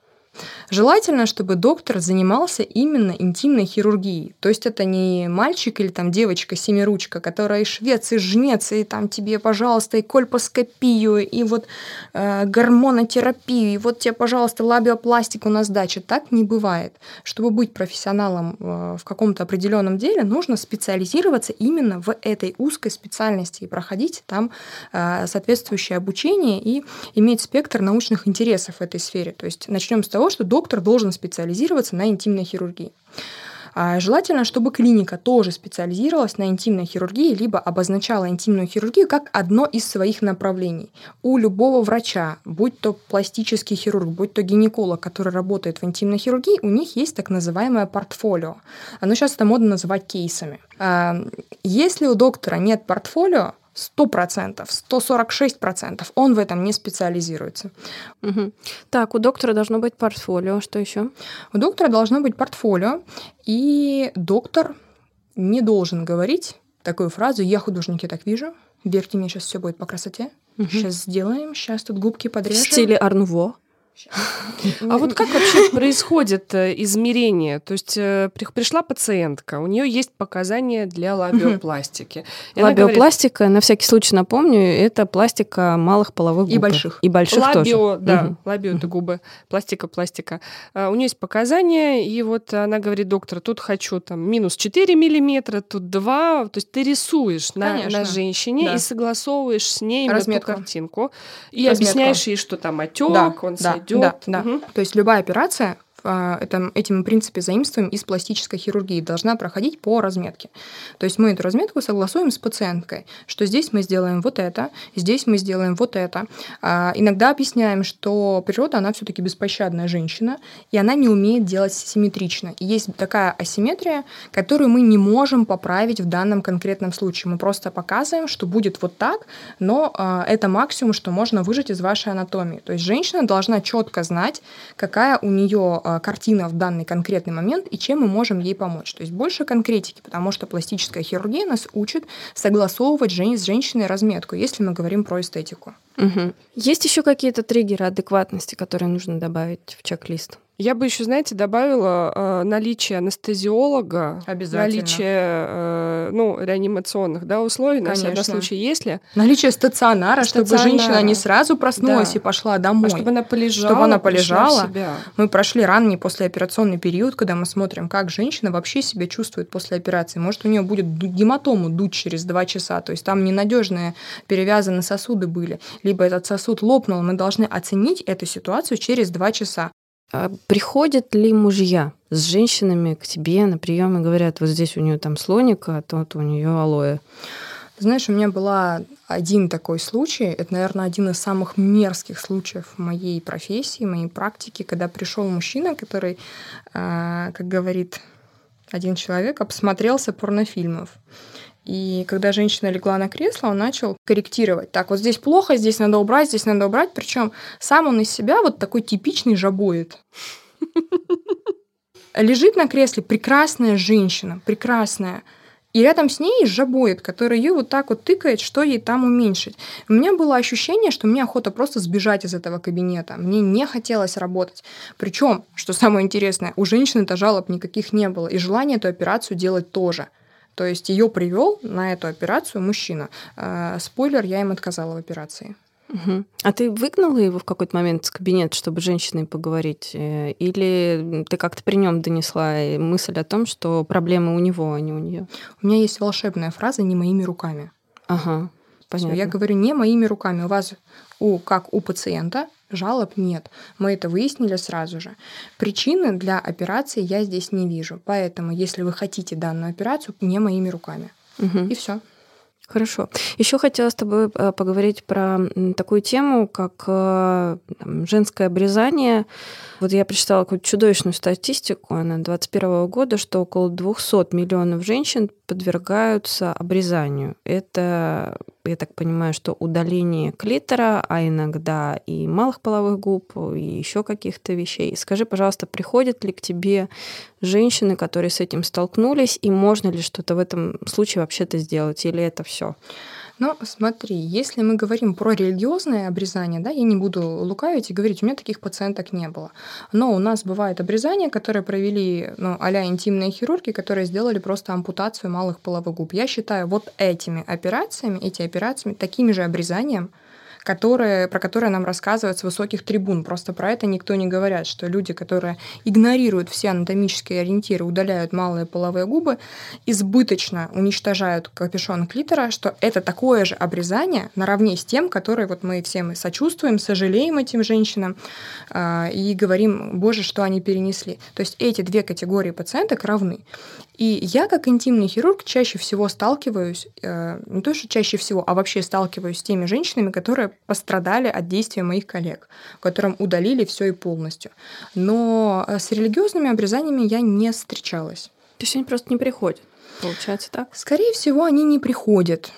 Желательно, чтобы доктор занимался именно интимной хирургией. То есть это не мальчик или там девочка-семиручка, которая и швец, и жнец, и там тебе, пожалуйста, и кольпоскопию, и вот э, гормонотерапию, и вот тебе, пожалуйста, лабиопластику на сдаче. Так не бывает. Чтобы быть профессионалом э, в каком-то определенном деле, нужно специализироваться именно в этой узкой специальности и проходить там э, соответствующее обучение и иметь спектр научных интересов в этой сфере. То есть начнем с того, что доктор должен специализироваться на интимной хирургии. А желательно, чтобы клиника тоже специализировалась на интимной хирургии, либо обозначала интимную хирургию как одно из своих направлений. У любого врача, будь то пластический хирург, будь то гинеколог, который работает в интимной хирургии, у них есть так называемое портфолио. Оно сейчас это модно называть кейсами. А, если у доктора нет портфолио, 100%, 146%. Он в этом не специализируется. Угу. Так, у доктора должно быть портфолио. Что еще? У доктора должно быть портфолио, и доктор не должен говорить такую фразу «я художник, я так вижу», «верьте мне, сейчас все будет по красоте», угу. «сейчас сделаем», «сейчас тут губки подрежем». В стиле Арнуво. А вот как вообще происходит э, измерение? То есть э, пришла пациентка, у нее есть показания для лабиопластики. Лабиопластика, говорит, на всякий случай напомню, это пластика малых половых губ. И больших. И больших лабио, тоже. да, угу. лабио это губы, пластика, пластика. А, у нее есть показания, и вот она говорит, доктор, тут хочу там минус 4 миллиметра, тут 2. То есть ты рисуешь на, на женщине да. и согласовываешь с ней Разметку. эту картинку. И Разметку. объясняешь ей, что там отек, да, он да идет. Да, да. Угу. То есть любая операция а, это, этим, принципе, заимствуем из пластической хирургии, должна проходить по разметке. То есть мы эту разметку согласуем с пациенткой, что здесь мы сделаем вот это, здесь мы сделаем вот это. А иногда объясняем, что природа, она все таки беспощадная женщина, и она не умеет делать симметрично. И есть такая асимметрия, которую мы не можем поправить в данном конкретном случае. Мы просто показываем, что будет вот так, но а, это максимум, что можно выжать из вашей анатомии. То есть женщина должна четко знать, какая у нее картина в данный конкретный момент и чем мы можем ей помочь. То есть больше конкретики, потому что пластическая хирургия нас учит согласовывать с женщиной разметку, если мы говорим про эстетику. Угу. Есть еще какие-то триггеры адекватности, которые нужно добавить в чек-лист? Я бы еще, знаете, добавила э, наличие анестезиолога, наличие э, ну, реанимационных да, условий, Конечно. на всякий случай, если. Наличие стационара, стационара, чтобы женщина не сразу проснулась да. и пошла домой. А чтобы она полежала. Чтобы она полежала. Мы прошли ранний послеоперационный период, когда мы смотрим, как женщина вообще себя чувствует после операции. Может, у нее будет гематому дуть через два часа, то есть там ненадежные перевязаны сосуды были, либо этот сосуд лопнул. Мы должны оценить эту ситуацию через два часа. А приходят ли мужья с женщинами к тебе на прием и говорят, вот здесь у нее там слоник, а тут у нее алоэ? Знаешь, у меня была один такой случай. Это, наверное, один из самых мерзких случаев моей профессии, моей практике, когда пришел мужчина, который, а, как говорит один человек, обсмотрелся порнофильмов. И когда женщина легла на кресло, он начал корректировать. Так, вот здесь плохо, здесь надо убрать, здесь надо убрать. Причем сам он из себя вот такой типичный жабоид. Лежит на кресле прекрасная женщина, прекрасная. И рядом с ней жабоид, который ее вот так вот тыкает, что ей там уменьшить. У меня было ощущение, что мне охота просто сбежать из этого кабинета. Мне не хотелось работать. Причем, что самое интересное, у женщины-то жалоб никаких не было. И желания эту операцию делать тоже. То есть ее привел на эту операцию мужчина. Э, спойлер, я им отказала в операции. Угу. А ты выгнала его в какой-то момент с кабинета, чтобы с женщиной поговорить? Э, или ты как-то при нем донесла мысль о том, что проблемы у него, а не у нее? У меня есть волшебная фраза «не моими руками». Ага. Понятно. я говорю не моими руками. У вас, у, как у пациента, жалоб нет. Мы это выяснили сразу же. Причины для операции я здесь не вижу. Поэтому, если вы хотите данную операцию, не моими руками. Мгм. И все. Хорошо. Еще хотела с тобой э, поговорить про такую тему, как э, там, женское обрезание. Вот я прочитала какую-то чудовищную статистику, она 2021 года, что около 200 миллионов женщин подвергаются обрезанию. Это, я так понимаю, что удаление клитора, а иногда и малых половых губ, и еще каких-то вещей. Скажи, пожалуйста, приходят ли к тебе женщины, которые с этим столкнулись, и можно ли что-то в этом случае вообще-то сделать, или это все? Но смотри, если мы говорим про религиозное обрезание, да, я не буду лукавить и говорить, у меня таких пациенток не было. Но у нас бывают обрезания, которые провели ну, а интимные хирурги, которые сделали просто ампутацию малых половых губ. Я считаю вот этими операциями, эти операциями, такими же обрезанием, которые, про которые нам рассказывают с высоких трибун. Просто про это никто не говорят, что люди, которые игнорируют все анатомические ориентиры, удаляют малые половые губы, избыточно уничтожают капюшон клитора, что это такое же обрезание наравне с тем, которое вот мы все мы сочувствуем, сожалеем этим женщинам э, и говорим, боже, что они перенесли. То есть эти две категории пациенток равны. И я, как интимный хирург, чаще всего сталкиваюсь, э, не то что чаще всего, а вообще сталкиваюсь с теми женщинами, которые пострадали от действия моих коллег, которым удалили все и полностью. Но э, с религиозными обрезаниями я не встречалась. То есть они просто не приходят, получается так? Скорее всего, они не приходят.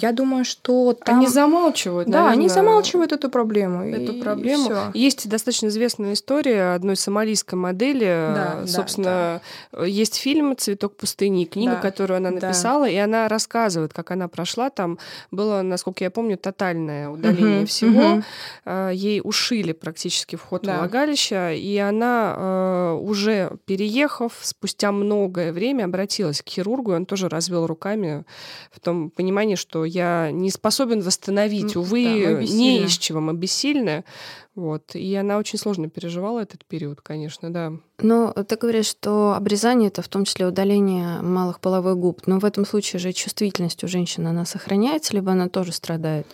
Я думаю, что там... Они замалчивают, Да, они наверное, замалчивают эту проблему. эту и проблему. всё. Есть достаточно известная история одной сомалийской модели. Да, да, Собственно, есть фильм «Цветок пустыни», книга, Да, которую она да. написала, и она рассказывает, как она прошла. Там было, насколько я помню, тотальное удаление Мгм, всего. Э, Ей ушили практически вход Да. в влагалище, и она, э, уже переехав, спустя многое время обратилась к хирургу, и он тоже развел руками в том понимании, что я не способен восстановить, увы, да, не из чего, мы бессильны. Вот. И она очень сложно переживала этот период, конечно, да. Но ты говоришь, что обрезание это в том числе удаление малых половых губ. Но в этом случае же чувствительность у женщины она сохраняется, либо она тоже страдает.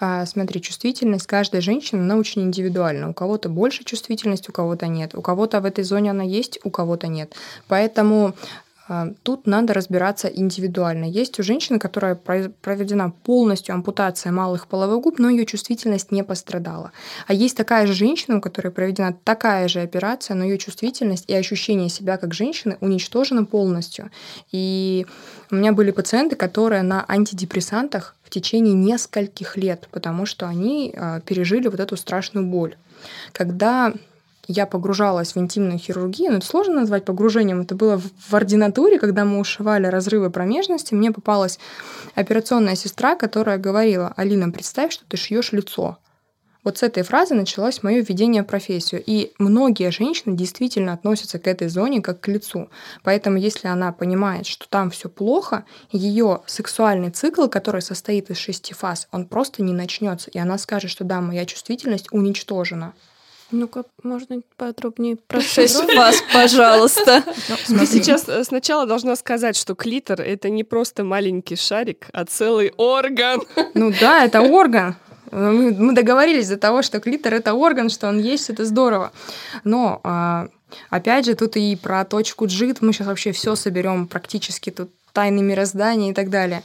А, смотри, чувствительность каждой женщины, она очень индивидуальна. У кого-то больше чувствительность, у кого-то нет. У кого-то в этой зоне она есть, у кого-то нет. Поэтому тут надо разбираться индивидуально. Есть у женщины, которая проведена полностью ампутация малых половых губ, но ее чувствительность не пострадала. А есть такая же женщина, у которой проведена такая же операция, но ее чувствительность и ощущение себя как женщины уничтожены полностью. И у меня были пациенты, которые на антидепрессантах в течение нескольких лет, потому что они а, пережили вот эту страшную боль. Когда я погружалась в интимную хирургию, ну это сложно назвать погружением, это было в ординатуре, когда мы ушивали разрывы промежности, мне попалась операционная сестра, которая говорила, Алина, представь, что ты шьешь лицо. Вот с этой фразы началось мое введение в профессию. И многие женщины действительно относятся к этой зоне как к лицу. Поэтому, если она понимает, что там все плохо, ее сексуальный цикл, который состоит из шести фаз, он просто не начнется. И она скажет, что да, моя чувствительность уничтожена. Ну-ка, можно подробнее про шесть фаз, пожалуйста. Ты сейчас э, сначала должна сказать, что клитор — это не просто маленький шарик, а целый орган. Ну да, это орган. Мы мы договорились до того, что клитор это орган, что он есть, это здорово. Но а, опять же, тут и про точку G, мы сейчас вообще все соберем практически тут тайны мироздания и так далее.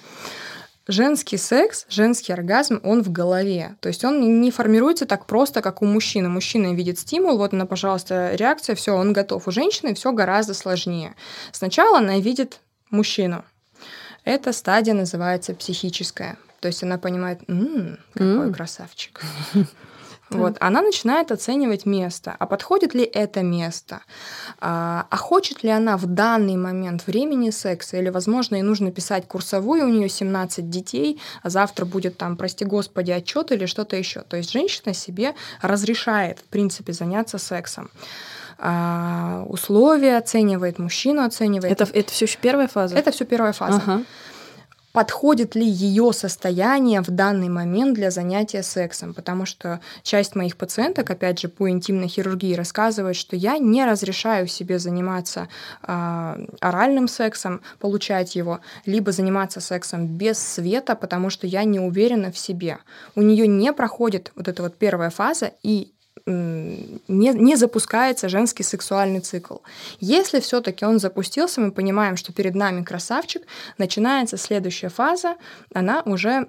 Женский секс, женский оргазм, он в голове. То есть он не формируется так просто, как у мужчины. Мужчина видит стимул, вот она, пожалуйста, реакция, все, он готов. У женщины все гораздо сложнее. Сначала она видит мужчину. Эта стадия называется психическая. То есть она понимает, «М, какой М. красавчик. Вот, она начинает оценивать место. А подходит ли это место? А, а хочет ли она в данный момент времени секса? Или, возможно, ей нужно писать курсовую, у нее 17 детей, а завтра будет там, прости господи, отчет или что-то еще. То есть женщина себе разрешает, в принципе, заняться сексом. А, условия оценивает, мужчину оценивает. Это, это все еще первая фаза? Это все первая фаза. Ага. Подходит ли ее состояние в данный момент для занятия сексом, потому что часть моих пациенток, опять же, по интимной хирургии рассказывает, что я не разрешаю себе заниматься э, оральным сексом, получать его, либо заниматься сексом без света, потому что я не уверена в себе. У нее не проходит вот эта вот первая фаза, и не, не запускается женский сексуальный цикл. Если все-таки он запустился, мы понимаем, что перед нами красавчик, начинается следующая фаза, она уже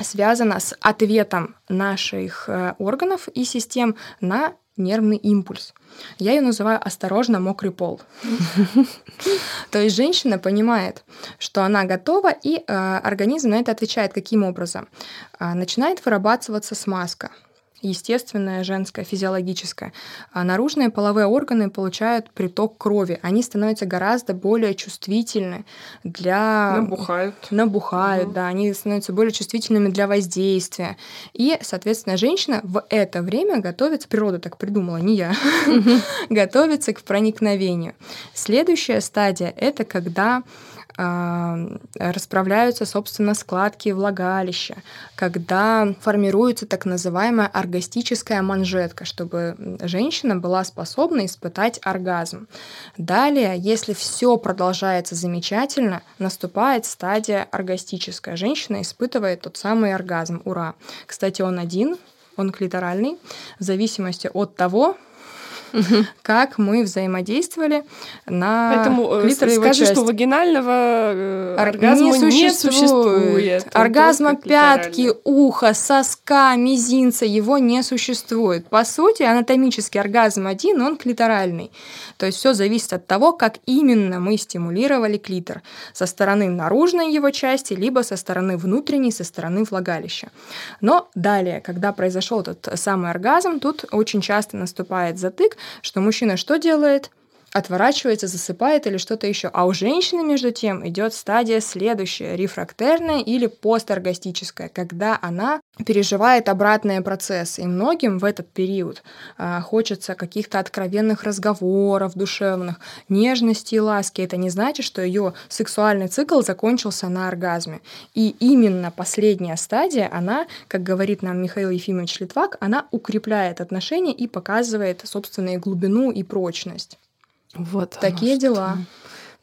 связана с ответом наших э, органов и систем на нервный импульс. Я ее называю осторожно мокрый пол. То есть женщина понимает, что она готова, и э, организм на это отвечает каким образом? Э, начинает вырабатываться смазка естественная, женская, физиологическая. А наружные половые органы получают приток крови. Они становятся гораздо более чувствительны для... Набухают. Набухают, угу. да. Они становятся более чувствительными для воздействия. И, соответственно, женщина в это время готовится, природа так придумала, не я, готовится к проникновению. Следующая стадия — это когда расправляются, собственно, складки влагалища, когда формируется так называемая оргастическая манжетка, чтобы женщина была способна испытать оргазм. Далее, если все продолжается замечательно, наступает стадия оргастическая. Женщина испытывает тот самый оргазм. Ура! Кстати, он один, он клиторальный, в зависимости от того, как мы взаимодействовали на Поэтому э, скажи, часть. что вагинального э, оргазма не существует. Не существует. Оргазма пятки, уха, соска, мизинца, его не существует. По сути, анатомический оргазм один, он клиторальный. То есть все зависит от того, как именно мы стимулировали клитор. Со стороны наружной его части, либо со стороны внутренней, со стороны влагалища. Но далее, когда произошел этот самый оргазм, тут очень часто наступает затык, что мужчина что делает? отворачивается, засыпает или что-то еще. А у женщины, между тем, идет стадия следующая, рефрактерная или посторгастическая, когда она переживает обратные процессы. И многим в этот период а, хочется каких-то откровенных разговоров душевных, нежности и ласки. Это не значит, что ее сексуальный цикл закончился на оргазме. И именно последняя стадия, она, как говорит нам Михаил Ефимович Литвак, она укрепляет отношения и показывает собственную глубину и прочность. Вот. Такие дела.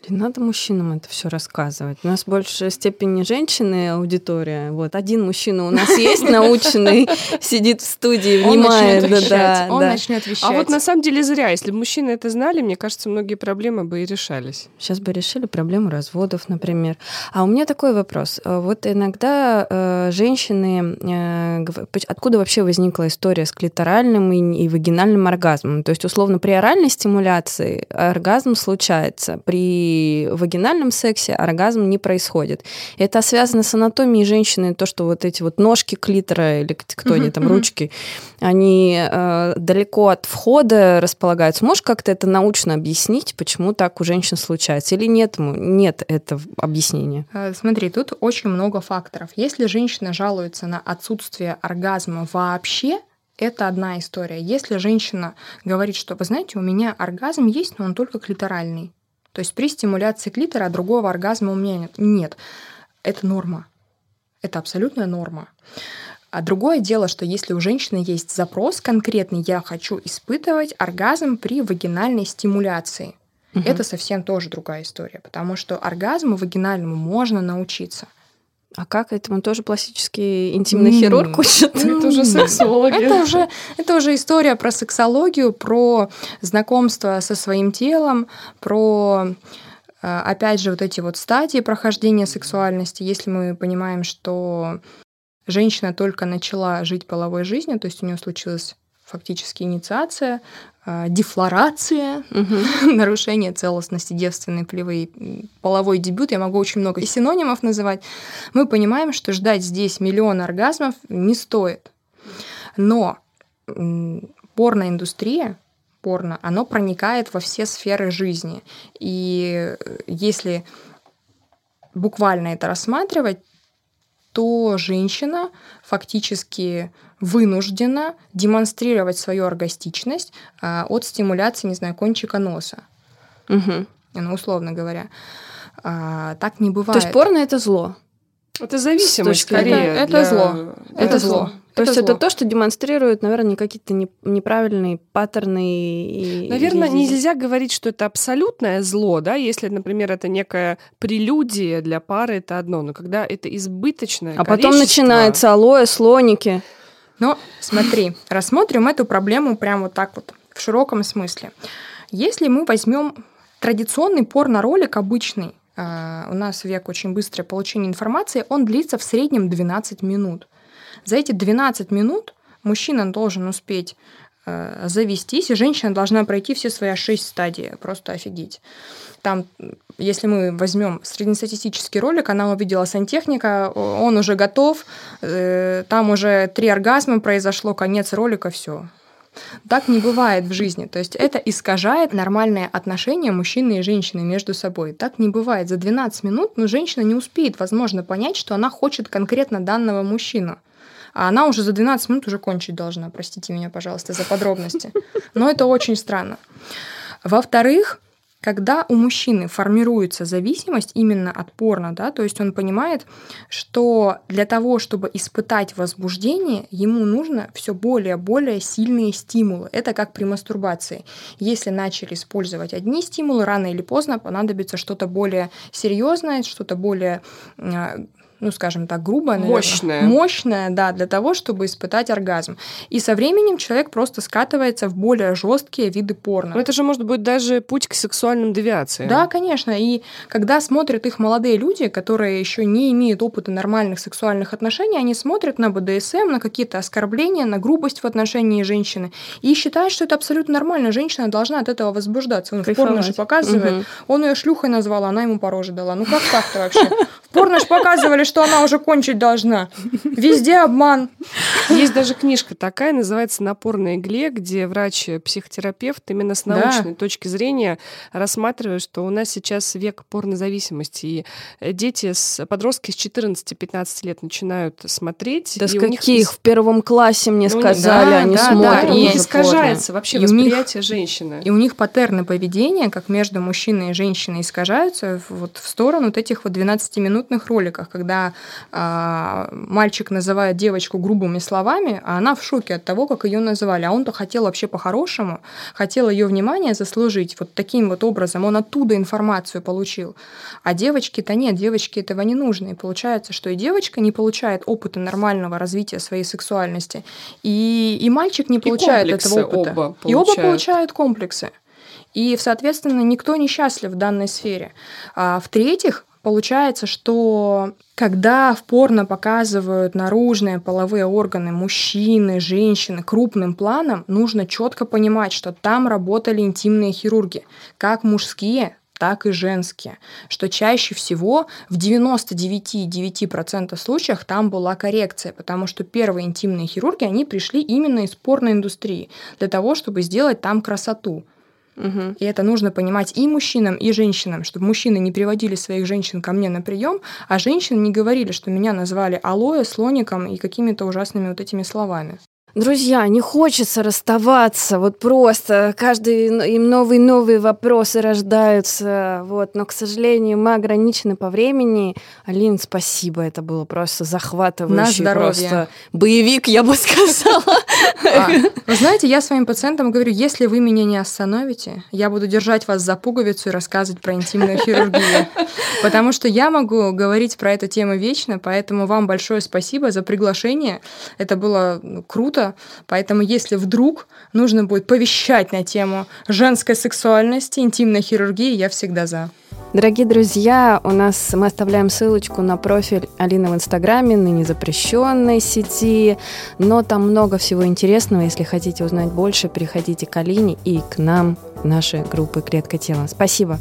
Блин, надо мужчинам это все рассказывать. У нас больше степени женщины аудитория. Вот один мужчина у нас есть научный, сидит в студии, внимает. Он да, он начнет вещать. А вот на самом деле зря. Если бы мужчины это знали, мне кажется, многие проблемы бы и решались. Сейчас бы решили проблему разводов, например. А у меня такой вопрос. Э, вот иногда э, женщины... Э, откуда вообще возникла история с клиторальным и, и вагинальным оргазмом? То есть, условно, при оральной стимуляции оргазм случается. При вагинальном сексе оргазм не происходит. Это связано с анатомией женщины, то, что вот эти вот ножки клитора или кто они там, ручки, они э, далеко от входа располагаются. Можешь как-то это научно объяснить, почему так у женщин случается? Или нет, нет этого объяснения? Э, смотри, тут очень много факторов. Если женщина жалуется на отсутствие оргазма вообще, это одна история. Если женщина говорит, что, вы знаете, у меня оргазм есть, но он только клиторальный, то есть при стимуляции клитора другого оргазма у меня нет. Нет. Это норма. Это абсолютная норма. А другое дело, что если у женщины есть запрос конкретный, я хочу испытывать оргазм при вагинальной стимуляции, угу. это совсем тоже другая история, потому что оргазму вагинальному можно научиться. А как этому тоже пластический интимный mm. хирург учит? Это уже сексология. Это уже, это уже история про сексологию, про знакомство со своим телом, про э, опять же вот эти вот стадии прохождения сексуальности. Если мы понимаем, что женщина только начала жить половой жизнью, то есть у нее случилась фактически инициация, а, дефлорация, угу. нарушение целостности девственной плевы, половой дебют, я могу очень много синонимов называть, мы понимаем, что ждать здесь миллион оргазмов не стоит. Но порноиндустрия, порно, оно проникает во все сферы жизни. И если буквально это рассматривать, то женщина фактически вынуждена демонстрировать свою оргастичность а, от стимуляции, не знаю, кончика носа. Угу. Ну, условно говоря. А, так не бывает. То есть порно это зло? Это зависимость точки скорее. Это для- зло. Это, Это зло. зло. То Это есть это зло. то, что демонстрирует, наверное, какие-то не- неправильные паттерны. И, Наверное, и- нельзя говорить, что это абсолютное зло, да, если, например, это некая прелюдия для пары, это одно, но когда это избыточное А потом начинается алоэ, слоники. Но смотри, рассмотрим эту проблему прямо вот так вот, в широком смысле. Если мы возьмем традиционный порно-ролик обычный, а, у нас век очень быстрое получение информации, он длится в среднем 12 минут. За эти 12 минут мужчина должен успеть э, завестись, и женщина должна пройти все свои 6 стадий. Просто офигеть. Там, если мы возьмем среднестатистический ролик, она увидела сантехника, он уже готов, э, там уже три оргазма произошло, конец ролика, все. Так не бывает в жизни. То есть это искажает нормальные отношения мужчины и женщины между собой. Так не бывает. За 12 минут ну, женщина не успеет, возможно, понять, что она хочет конкретно данного мужчину. А она уже за 12 минут уже кончить должна. Простите меня, пожалуйста, за подробности. Но это очень странно. Во-вторых, когда у мужчины формируется зависимость именно от порно, да, то есть он понимает, что для того, чтобы испытать возбуждение, ему нужно все более-более сильные стимулы. Это как при мастурбации. Если начали использовать одни стимулы, рано или поздно понадобится что-то более серьезное, что-то более ну, скажем так, грубое, наверное. Мощное. Мощное, да, для того, чтобы испытать оргазм. И со временем человек просто скатывается в более жесткие виды порно. Но это же может быть даже путь к сексуальным девиациям. Да, конечно. И когда смотрят их молодые люди, которые еще не имеют опыта нормальных сексуальных отношений, они смотрят на БДСМ, на какие-то оскорбления, на грубость в отношении женщины и считают, что это абсолютно нормально. Женщина должна от этого возбуждаться. Он в порно же Кайфовать. показывает. Мгм. Он ее шлюхой назвал, она ему по роже дала. Ну как так-то вообще? Порно ж показывали, что она уже кончить должна. Везде обман. Есть даже книжка такая, называется «На порной игле», где врач-психотерапевт именно с Да. научной точки зрения рассматривает, что у нас сейчас век порнозависимости, и дети, с, подростки с 14-15 лет начинают смотреть. Да с и у них каких? В первом классе мне Ну, сказали, да, они да, да, смотрят. них уже искажается вообще И у них- восприятие женщины. И у них паттерны поведения, как между мужчиной и женщиной, искажаются в- вот в сторону вот этих вот 12-минутных роликов, когда а, мальчик называет девочку грубыми словами, а она в шоке от того, как ее называли. А он-то хотел вообще по-хорошему, хотел ее внимание заслужить вот таким вот образом. Он оттуда информацию получил. А девочки-то нет, девочке этого не нужно. И получается, что и девочка не получает опыта нормального развития своей сексуальности, и, и мальчик не получает комплексы этого опыта. оба и оба получают. получают комплексы. И, соответственно, никто не счастлив в данной сфере. А в-третьих, получается, что когда в порно показывают наружные половые органы мужчины, женщины крупным планом, нужно четко понимать, что там работали интимные хирурги, как мужские, так и женские, что чаще всего в 99,9% случаях там была коррекция, потому что первые интимные хирурги, они пришли именно из порноиндустрии для того, чтобы сделать там красоту. Мгм. И это нужно понимать и мужчинам, и женщинам, чтобы мужчины не приводили своих женщин ко мне на прием, а женщины не говорили, что меня назвали алоэ, слоником и какими-то ужасными вот этими словами. Друзья, не хочется расставаться, вот просто каждый им новые-новые вопросы рождаются, вот, но, к сожалению, мы ограничены по времени. Алин, спасибо, это было просто захватывающе, просто боевик, я бы сказала. А, вы знаете, я своим пациентам говорю, если вы меня не остановите, я буду держать вас за пуговицу и рассказывать про интимную хирургию. Потому что я могу говорить про эту тему вечно, поэтому вам большое спасибо за приглашение. Это было ну, круто. Поэтому если вдруг нужно будет повещать на тему женской сексуальности, интимной хирургии, я всегда за. Дорогие друзья, у нас мы оставляем ссылочку на профиль Алины в Инстаграме, ныне запрещенной сети, но там много всего интересного. Если хотите узнать больше, приходите к Алине и к нам, наши группы «Клетка тела». Спасибо.